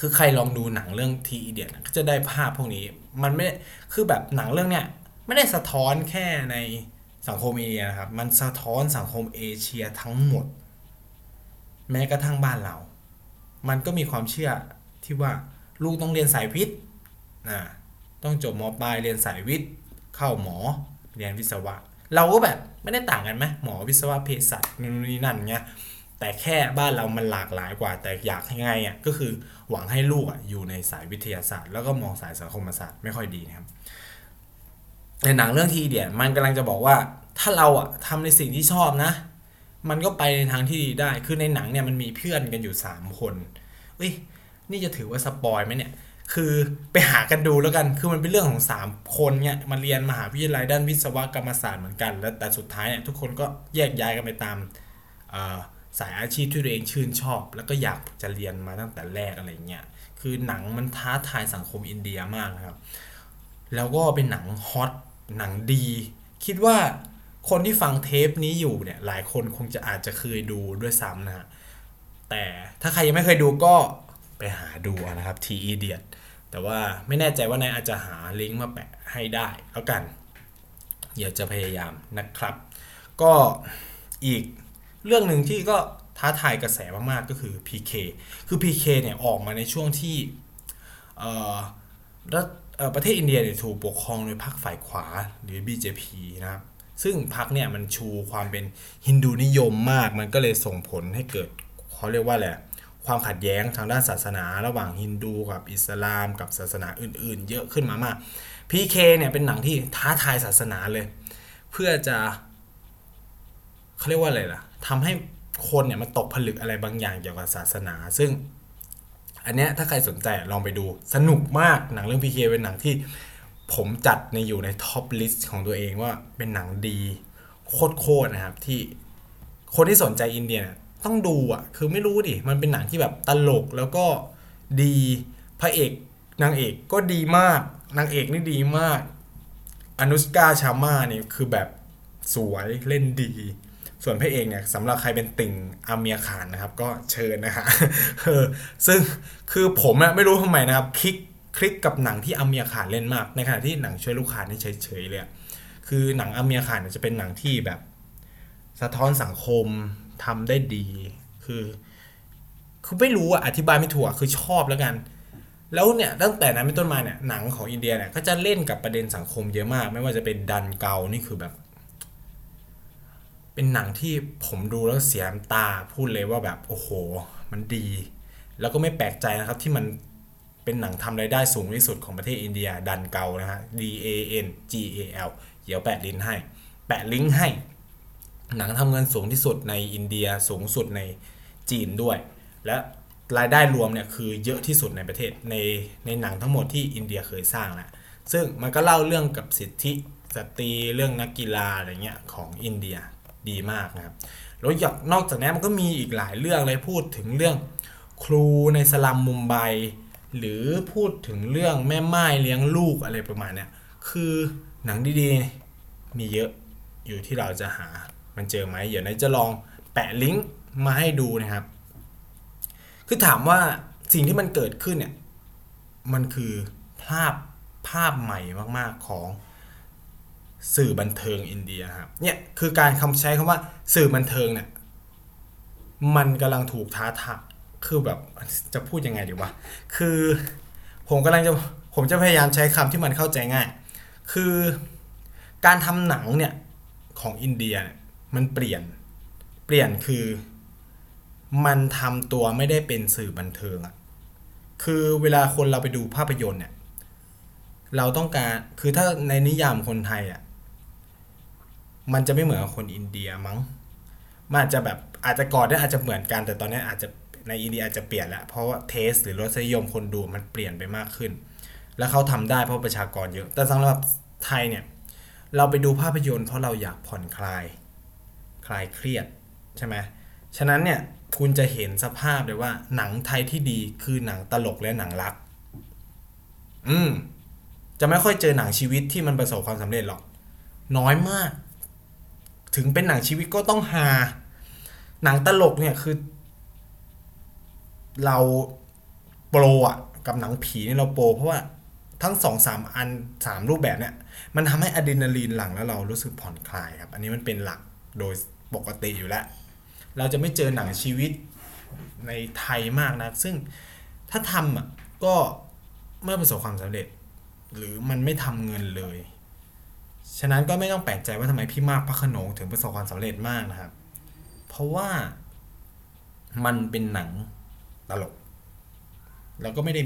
คือใครลองดูหนังเรื่องทีอีเดียก็จะได้ภาพพวกนี้ มันไม่คือแบบหนังเรื่องเนี้ยไม่ได้สะท้อนแค่ใน สังคมเอเชียนะครับ มันสะท้อนสังคมเอเชียทั้งหมด แม้กระทั่งบ้านเรา มันก็มีความเชื่อที่ว่าลูกต้องเรียนสายวิทย์นะต้องจบมปลายเรียนสายวิทย์ เข้าหมอเรียนวิศวะ เราก็แบบไม่ได้ต่างกันไหมหมอวิศวะเภสัชนู่นนี่นั่นเงี้ยแต่แค่บ้านเรามันหลากหลายกว่า แต่อยากยังไงอะก็คือหวังให้ลูกอะอยู่ในสายวิทยาศาสตร์ แล้วก็มองสายสังคมศาสตร์ไม่ค่อยดีนะครับ ในหนังเรื่องทีเดียมันกำลังจะบอกว่าถ้าเราอะทำในสิ่งที่ชอบนะ มันก็ไปในทางที่ดีได้ คือในหนังเนี่ยมันมีเพื่อนกันอยู่ 3 คนเอ้ยนี่จะถือว่าสปอยไหมเนี่ย คือไปหากันดูแล้วกัน คือมันเป็นเรื่องของ 3 คนเนี่ยมาเรียนมหาวิทยาลัยด้านวิศวกรรมศาสตร์เหมือนกัน แล้วแต่สุดท้ายเนี่ยทุกคนก็แยกย้ายกันไปตามสายอาชีพที่ตัวเองชื่นชอบ แล้วก็อยากจะเรียนมาตั้งแต่แรกอะไรเงี้ย คือหนังมันท้าทายสังคมอินเดียมากนะครับ แล้วก็เป็นหนังฮอต หนังดี คิดว่าคนที่ฟังเทปนี้อยู่เนี่ย หลายคนคงจะอาจจะเคยดูด้วยซ้ำนะฮะแต่ถ้าใครยังไม่เคยดูก็ไปหาดูนะครับทีอีเดียแต่ว่าไม่แน่ใจว่านายอาจจะหาลิงก์มาแปะให้ได้แล้วกันเดี๋ยวจะพยายามนะครับ ก็อีกเรื่องหนึ่งที่ก็ท้าทายกระแสมากๆก็คือ PK คือ PK เนี่ยออกมาในช่วงที่รัฐ ประเทศอินเดียเนี่ยถูกปกครองโดยพรรคฝ่ายขวาหรือ BJP นะครับซึ่งพรรคเนี่ยมันชูความเป็นฮินดูนิยมมาก มันก็เลยส่งผลให้เกิดเขาเรียกว่าอะไรความขัดแย้งทางด้านศาสนา ระหว่างฮินดูกับอิสลามกับศาสนาอื่น ๆ เยอะขึ้นมามาก PK เนี่ยเป็นหนังที่ท้าทายศาสนาเลย เพื่อจะเขาเรียกว่าอะไรล่ะทำให้คนเนี่ยมันตกผลึกอะไรบางอย่างเกี่ยวกับศาสนา ซึ่ง อันเนี้ยถ้าใครสนใจลองไปดูสนุกมากหนังเรื่อง PK เป็นหนังที่ผมจัดในอยู่ใน top list ของตัวเองว่าเป็นหนังดีโคตรๆนะครับที่คนที่สนใจอินเดียต้องดูอะคือไม่รู้ดิมันเป็นหนังที่แบบตลกแล้วก็ดีพระเอกนางเอกก็ดีมากนางเอกนี่ดีมากอนุสกาชาม่านี่คือแบบสวยเล่นดี ส่วนพระเอกเนี่ยสำหรับใครเป็นติ่งอาเมียขานนะครับ ก็เชิญนะฮะซึ่งคือผมไม่รู้ทำไมนะครับ คลิกคลิกกับหนังที่อาเมียขานเล่นมาก ในขณะที่หนังช่วยลูกค้านี่เฉยๆเลยคือหนังอาเมียขานจะเป็นหนังที่แบบ สะท้อนสังคมทำได้ดี คือ คือไม่รู้อะอธิบายไม่ถูกคือชอบแล้วกัน แล้วเนี่ยตั้งแต่นั้นเป็นต้นมาเนี่ยหนังของอินเดียเนี่ยก็จะเล่นกับประเด็นสังคมเยอะมาก ไม่ว่าจะเป็นดันเกานี่คือแบบ เป็นหนังที่ผมดูแล้วเสียน้ำตาพูดเลยว่าแบบโอ้โห มันดี แล้วก็ไม่แปลกใจนะครับที่มันเป็นหนังทำรายได้สูงที่สุดของประเทศอินเดียดันเกานะฮะ D A N G A L เดี๋ยวแปะลิงก์ให้ แปะลิงก์ให้ หนังทำเงินสูงที่สุดในอินเดียสูงสุดในจีนด้วย และรายได้รวมเนี่ยคือเยอะที่สุดในประเทศในในหนังทั้งหมดที่อินเดียเคยสร้างแหละซึ่งมันก็เล่าเรื่องกับสิทธิสตรีเรื่องนักกีฬาอะไรเงี้ยของอินเดีย ดีมากนะครับแล้วอยากนอกจากนี้มันก็มีอีกหลายเรื่องเลยพูดถึงเรื่องครูในสลัมมุมไบหรือพูดถึงเรื่องแม่ไม้เลี้ยงลูกอะไรประมาณเนี้ยคือหนังดีๆมีเยอะอยู่ที่เราจะหามันเจอไหมเดี๋ยวนายจะลองแปะลิงก์มาให้ดูนะครับ คือถามว่าสิ่งที่มันเกิดขึ้นเนี่ยมันคือภาพภาพใหม่มากๆของ สื่อบันเทิงอินเดียครับเนี่ยคือการคำใช้คำว่าสื่อบันเทิงเนี่ยมันกำลังถูกท้าทายคือแบบจะพูดยังไงดีวะคือผมกำลังจะผมจะพยายามใช้คำที่มันเข้าใจง่าย คือการทำหนังเนี่ยของอินเดียเนี่ยมันเปลี่ยนเปลี่ยนคือมันทำตัวไม่ได้เป็นสื่อบันเทิงอะคือเวลาคนเราไปดูภาพยนตร์เนี่ยเราต้องการคือถ้าในนิยามคนไทยอะ มันจะไม่เหมือนกับคนอินเดียมั้งมันอาจจะแบบอาจจะก่อนนี่อาจจะเหมือนกัน แต่ตอนนี้อาจจะในอินเดียอาจจะเปลี่ยนแล้วเพราะว่าเทสหรือรสนิยมคนดูมันเปลี่ยนไปมากขึ้น แล้วเขาทำได้เพราะประชากรเยอะ แต่สำหรับไทยเนี่ย เราไปดูภาพยนตร์เพราะเราอยากผ่อนคลาย คลายเครียดใช่ไหมฉะนั้นเนี่ยคุณจะเห็นสภาพเลยว่าหนังไทยที่ดีคือหนังตลกและหนังรัก อืม จะไม่ค่อยเจอหนังชีวิตที่มันประสบความสำเร็จหรอก น้อยมาก ถึงเป็นหนังชีวิตก็ต้องฮาหนังตลกเนี่ยคือ เราโปรอะกับหนังผีเนี่ยเราโปรเพราะว่าทั้งสองสามอันสามรูปแบบเนี่ยมันทำให้อะดรีนาลีนหลั่งแล้วเรารู้สึกผ่อนคลายครับ อันนี้มันเป็นหลักโดยปกติอยู่แล้ว เราจะไม่เจอหนังชีวิตในไทยมากนะ ซึ่งถ้าทำอะก็ไม่ประสบความสำเร็จ หรือมันไม่ทำเงินเลย ฉะนั้นก็ไม่ต้องแปลกใจว่าทำไมพี่มากพระขนงถึงประสบความสำเร็จมากนะครับ เพราะว่ามันเป็นหนังตลก แล้วก็ไม่ได้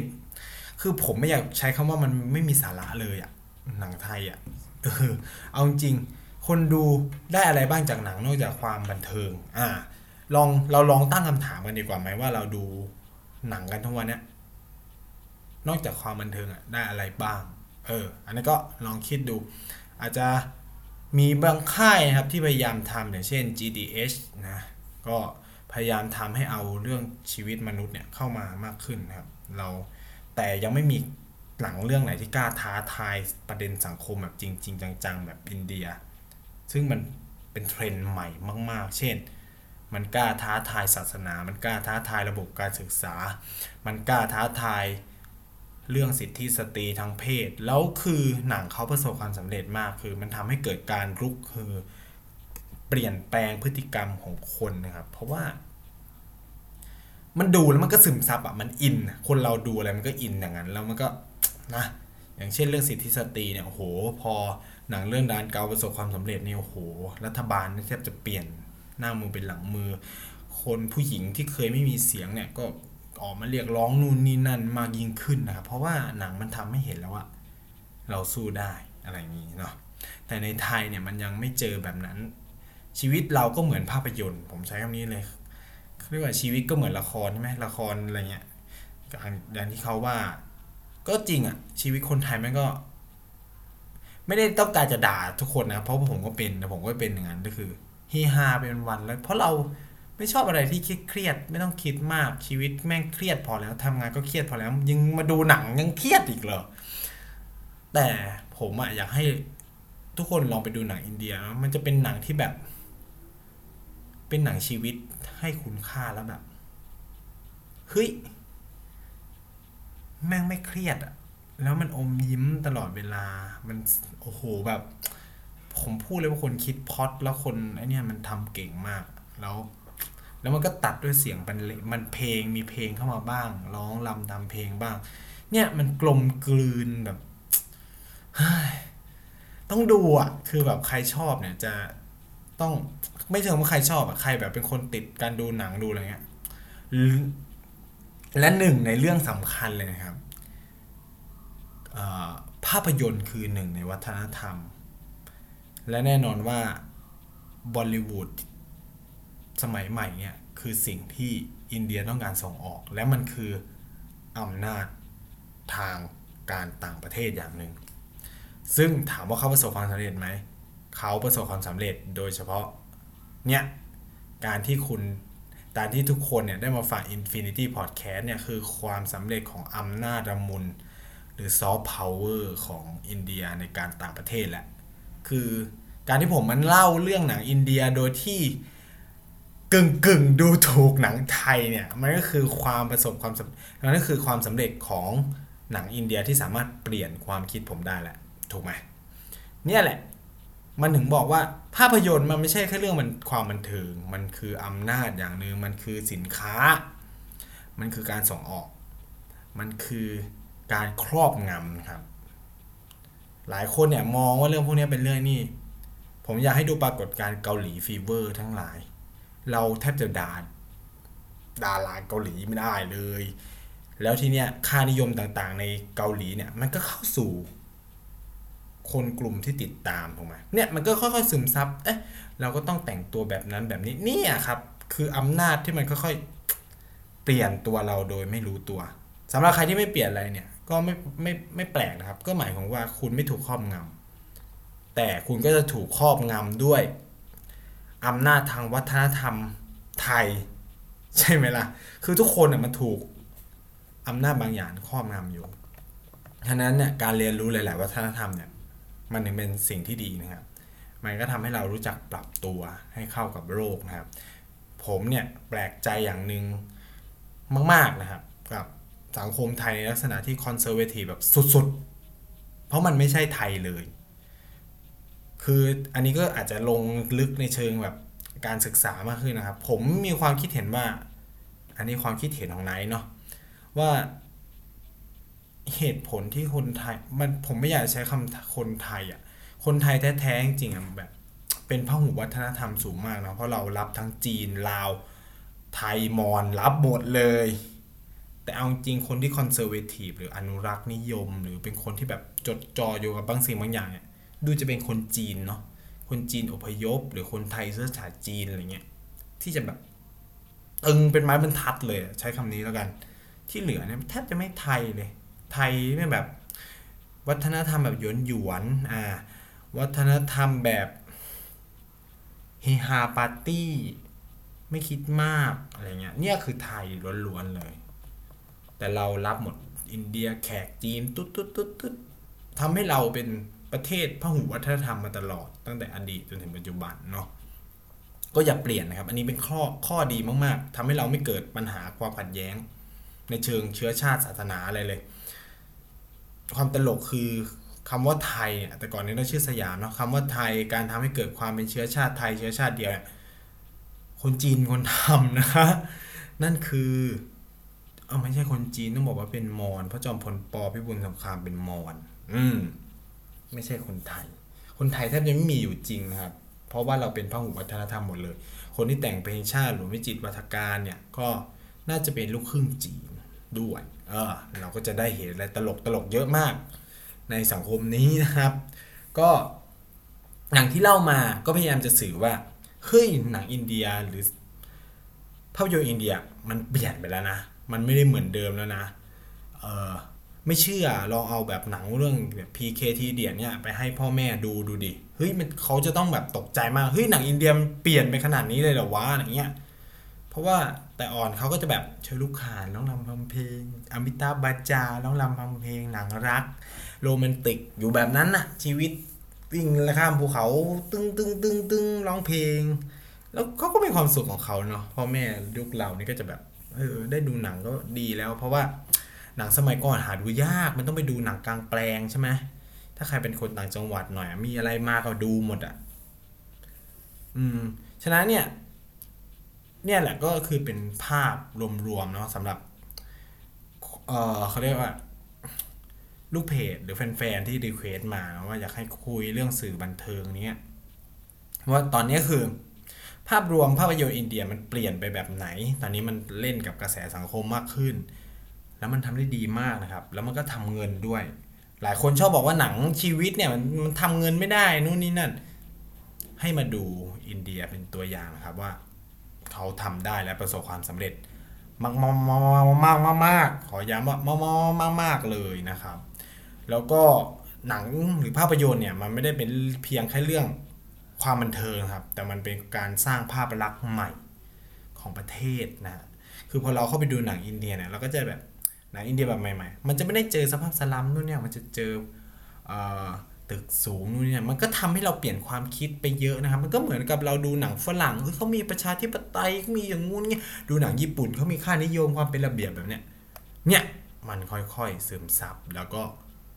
คือผมไม่อยากใช้คำว่ามันไม่มีสาระเลยอะหนังไทยอะเออเอาจริง คนดูได้อะไรบ้างจากหนังนอกจากความบันเทิง อ่า ลองเราลองตั้งคำถามกันดีกว่าไหมว่าเราดูหนังกันทั้งวันเนี้ยนอกจากความบันเทิงอะได้อะไรบ้าง เออ อันนี้ก็ลองคิดดู อาจจะมีบางค่ายนะครับที่พยายามทำอย่างเช่น GDH นะก็พยายามทำให้เอาเรื่องชีวิตมนุษย์เนี่ยเข้ามามากขึ้นนะครับเราแต่ยังไม่มีหนังเรื่องไหนที่กล้าท้าทายประเด็นสังคมแบบจริงๆจังๆ แบบอินเดีย ซึ่งมันเป็นเทรนด์ใหม่มาก ๆ เช่น มันกล้าท้าทายศาสนา มันกล้าท้าทายระบบการศึกษา มันกล้าท้าทาย เรื่องสิทธิสตรีทางเพศ แล้วคือหนังเขาประสบความสำเร็จมากคือ มันทำให้เกิดการรุกคือเปลี่ยนแปลงพฤติกรรมของคนนะครับ เพราะว่า มันดูแล้วมันก็ซึมซับอะมันอิน คนเราดูอะไรมันก็อินอย่างนั้นแล้วมันก็นะอย่างเช่นเรื่องสิทธิสตรีเนี่ยโอ้โห พอหนังเรื่องดานเกาประสบความสำเร็จเนี่ยโอ้โห รัฐบาลแทบจะเปลี่ยนหน้ามือเป็นหลังมือ คนผู้หญิงที่เคยไม่มีเสียงเนี่ยก็ ออกมาเรียกร้องนู่นนี่นั่นมากยิ่งขึ้นนะครับ เพราะว่าหนังมันทำให้เห็นแล้วว่าเราสู้ได้อะไรอย่างนี้เนาะแต่ในไทยเนี่ยมันยังไม่เจอแบบนั้น ชีวิตเราก็เหมือนภาพยนตร์ ผมใช้คำนี้เลยเรียกว่าชีวิตก็เหมือนละครใช่ไหมละครอะไรเงี้ยอย่างที่เขาว่า ก็จริงอะชีวิตคนไทยมันก็ ไม่ได้ต้องการจะด่าทุกคนนะเพราะผมก็เป็นแต่ผมก็เป็นอย่างนั้นก็คือฮีฮาเป็นวันแล้วเพราะเรา ไม่ชอบอะไรที่เครียดไม่ต้องคิดมากชีวิตแม่งเครียดพอแล้วทำงานก็เครียดพอแล้ว ยังมาดูหนังยังเครียดอีกเหรอแต่ผมอะอยากให้ทุกคนลองไปดูหนังอินเดีย มันจะเป็นหนังที่แบบ เป็นหนังชีวิตให้คุณค่าแล้วแบบเฮ้ยแม่งไม่เครียดอะแล้วมันอมยิ้มตลอดเวลา มันโอ้โหแบบ ผมพูดเลยว่าคนคิดพอตแล้วคนไอเนี่ยมันทำเก่งมาก แล้ว แล้วมันก็ตัดด้วยเสียงบรรเลงมันเพลงมีเพลงเข้ามาบ้าง ร้องรำทำเพลงบ้าง เนี่ยมันกลมกลืนแบบต้องดูอะ คือแบบใครชอบเนี่ยจะต้องไม่เชิงว่าใครชอบอะ ใครแบบเป็นคนติดการดูหนังดูอะไรเงี้ย และหนึ่งในเรื่องสำคัญเลยนะครับ ภาพยนตร์คือหนึ่งในวัฒนธรรม และแน่นอนว่าบอลลิวูด สมัยใหม่เนี่ยคือสิ่งที่อินเดียต้องการส่งออก และมันคืออำนาจทางการต่างประเทศอย่างหนึ่ง ซึ่งถามว่าเขาประสบความสำเร็จไหม เขาประสบความสำเร็จโดยเฉพาะเนี่ยการที่คุณการที่ทุกคนเนี่ยได้มาฟัง Infinity Podcast เนี่ยคือความสำเร็จของอำนาจระมุน หรือซอฟต์พาวเวอร์ของอินเดียในการต่างประเทศแหละ คือการที่ผมมันเล่าเรื่องหนังอินเดียโดยที่ กึ่งกึ่งดูถูกหนังไทยเนี่ยมันก็คือความประสบความสำนั่นก็คือความสำเร็จของหนังอินเดียที่สามารถเปลี่ยนความคิดผมได้แหละถูกไหมเนี่ยแหละ มันถึงบอกว่าภาพยนตร์มันไม่ใช่แค่เรื่องมันความบันเทิงมันคืออำนาจอย่างหนึ่งมันคือสินค้า มันคือการส่งออก มันคือการครอบงำครับ หลายคนเนี่ยมองว่าเรื่องพวกนี้เป็นเรื่องนี่ผมอยากให้ดูปรากฏการเกาหลีฟีเวอร์ทั้งหลาย เราแทบจะด่าดาราเกาหลีไม่ได้เลย แล้วทีเนี้ยค่านิยมต่างๆ ในเกาหลีเนี่ยมันก็เข้าสู่คนกลุ่มที่ติดตามถูกไหมเนี่ยมันก็ค่อยๆซึมซับ เอ๊ะ เราก็ต้องแต่งตัวแบบนั้นแบบนี้เนี่ยครับ คืออำนาจที่มันค่อยๆเปลี่ยนตัวเราโดยไม่รู้ตัวสำหรับใครที่ไม่เปลี่ยนอะไรเนี่ย ก็ไม่ไม่ไม่แปลกนะครับ ก็หมายความว่าคุณไม่ถูกครอบงำแต่คุณก็จะถูกครอบงำด้วย อำนาจทางวัฒนธรรมไทย ใช่ไหมล่ะ คือทุกคนเนี่ยมันถูกอำนาจบางอย่างครอบงำอยู่ฉะนั้นเนี่ยการเรียนรู้หลาย ๆ วัฒนธรรมเนี่ยมันถึงเป็นสิ่งที่ดีนะครับ มันก็ทำให้เรารู้จักปรับตัวให้เข้ากับโลกนะครับ ผมเนี่ยแปลกใจอย่างหนึ่งมาก ๆ นะครับ กับสังคมไทยในลักษณะที่คอนเซอร์เวทีฟแบบสุด ๆ เพราะมันไม่ใช่ไทยเลย คืออันนี้ก็อาจจะลงลึกในเชิงแบบการศึกษามากขึ้นนะครับ ผมมีความคิดเห็นว่า อันนี้ความคิดเห็นของไนท์เนาะว่าเหตุผลที่คนไทยมันผมไม่อยากใช้คำคนไทยอะ่ะคนไทยแท้ๆจริงอะแบบเป็นพหุวัฒนธรรมสูงมากนะเพราะเรารับทั้งจีนลาวไทยมอญรับหมดเลย แต่เอาจริงคนที่คอนเซอร์เวทีฟหรืออนุรักษ์นิยม หรือเป็นคนที่แบบจดจ่ออยู่กับบางสิ่งบางอย่างเนี่ย ดูจะเป็นคนจีนเนาะคนจีนอพยพ หรือคนไทยเชื้อสายจีนอะไรเงี้ยที่จะแบบตึงเป็นไม้บรรทัดเลยใช้คำนี้แล้วกัน ที่เหลือเนี่ยแทบจะไม่ไทยเลย ไทยไม่แบบ วัฒนธรรมแบบหยวนหยวนอ่าวัฒนธรรมแบบเฮฮาปาร์ตี้ ไม่คิดมากอะไรเงี้ยเนี่ยคือไทยล้วนๆเลย แต่เรารับหมดอินเดียแขกจีนตุ๊ดตุ๊ดตุ๊ดตุ๊ดทำให้เราเป็น ประเทศพหุวัฒนธรรมมาตลอด ตั้งแต่อดีตจนถึงปัจจุบันเนาะก็อย่าเปลี่ยนนะครับ อันนี้เป็นข้อข้อดีมากๆทำให้เราไม่เกิดปัญหาความขัดแย้ง ในเชิงเชื้อชาติศาสนาอะไรเลย ความตลกคือคำว่าไทยเนี่ยแต่ก่อนนี้เราชื่อสยามเนาะคำว่าไทยการทำให้เกิดความเป็นเชื้อชาติไทยเชื้อชาติเดียวเนี่ยคนจีนคนทำนะคะนั่นคือเออไม่ใช่คนจีนต้องบอกว่าเป็นมอญพระจอมพลปพิบูลสงครามเป็นมอญอืม ไม่ใช่คนไทย คนไทยแทบจะไม่มีอยู่จริงนะครับ เพราะว่าเราเป็นพหุวัฒนธรรมหมดเลย คนที่แต่งเพลงชาติหรือวิจิตรวัฒการเนี่ยก็น่าจะเป็นลูกครึ่งจีนด้วยเออเราก็จะได้เห็นอะไรตลกตลกเยอะมาก ในสังคมนี้นะครับ ก็อย่างที่เล่ามาก็พยายามจะสื่อว่าเฮ้ยหนังอินเดียหรือภาพยนตร์อินเดียมันเปลี่ยนไปแล้วนะ มันไม่ได้เหมือนเดิมแล้วนะ เออ ไม่เชื่อลองเอาแบบหนังเรื่องแบบ PKT เดียเนี่ยไปให้พ่อแม่ดูดูดิเฮ้ยมันเขาจะต้องแบบตกใจมากเฮ้ยหนังอินเดียมเปลี่ยนไปขนาดนี้เลยเหรอวะอย่างเงี้ยเพราะว่าแต่อ่อนเขาก็จะแบบเชยลูกขานร้องรำทำเพลงอมิตาบาจาร้องรำทำเพลงหนังรัก โรแมนติกอยู่แบบนั้นน่ะ ชีวิตวิ่งข้ามภูเขาตึ้งตึ้งตึ้งตึ้งร้องเพลง แล้วเขาก็มีความสุขของเขาเนาะพ่อแม่ยุคเรานี่ก็จะแบบเออได้ดูหนังก็ดีแล้ว เพราะว่า หนังสมัยก่อนหาดูยากมันต้องไปดูหนังกลางแปลงใช่ไหมถ้าใครเป็นคนต่างจังหวัดหน่อย มีอะไรมาก็ดูหมดอะอืมฉะนั้นเนี่ย เนี่ยแหละก็คือเป็นภาพรวมๆเนาะสำหรับ เออเขาเรียกว่า ลูกเพจหรือแฟนๆที่ request มาว่าอยากให้คุยเรื่องสื่อบันเทิงเนี้ยว่าตอนนี้คือ ภาพรวมภาพยนตร์อินเดียมันเปลี่ยนไปแบบไหน ตอนนี้มันเล่นกับกระแสสังคมมากขึ้น แล้วมันทำได้ดีมากนะครับ แล้วมันก็ทำเงินด้วย หลายคนชอบบอกว่าหนังชีวิตเนี่ยมันมันทำเงินไม่ได้นู่นนี่นั่น ให้มาดูอินเดียเป็นตัวอย่างนะครับว่า เขาทำได้และประสบความสำเร็จ มากมากมากมากมากมากขอย้ำว่ามากมากมากเลยนะครับ แล้วก็หนังหรือภาพยนตร์เนี่ยมันไม่ได้เป็นเพียงแค่เรื่องความบันเทิงครับ แต่มันเป็นการสร้างภาพลักษณ์ใหม่ของประเทศนะ คือพอเราเข้าไปดูหนังอินเดียเนี่ยเราก็จะแบบ หนังอินเดียแบบใหม่ๆ มันจะไม่ได้เจอสภาพสลัมนู่นเนี่ยมันจะเจอตึกสูงนู่นเนี่ยมันก็ทำให้เราเปลี่ยนความคิดไปเยอะนะครับ มันก็เหมือนกับเราดูหนังฝรั่งเขามีประชาธิปไตยมีอย่างงู้นเงี้ยดูหนังญี่ปุ่นเขามีค่านิยมความเป็นระเบียบแบบเนี้ยเนี่ยมันค่อยๆซึมซับแล้วก็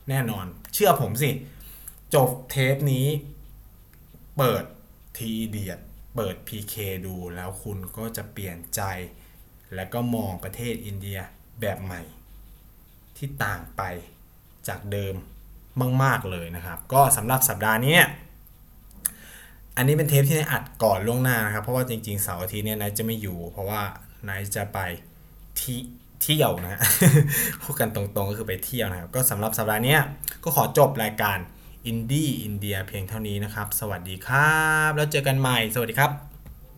แน่นอน เชื่อผมสิ จบเทปนี้ เปิดทีเดียดเปิด PK ดูแล้วคุณก็จะเปลี่ยนใจ และก็มองประเทศอินเดียแบบใหม่ ที่ต่างไปจากเดิมมาก ๆ เลยนะครับ ก็สำหรับสัปดาห์นี้อันนี้เป็นเทปที่นายอัดก่อนล่วงหน้านะครับ เพราะว่าจริงๆเสาร์อาทิตย์เนี่ยนายจะไม่อยู่ เพราะว่านายจะไปที่เที่ยวนะฮะพูดกันตรงๆก็คือไปเที่ยวนะครับ ก็สำหรับสัปดาห์นี้ก็ขอจบรายการ Indie India เพียงเท่านี้นะครับ สวัสดีครับ แล้วเจอกันใหม่ สวัสดีครับ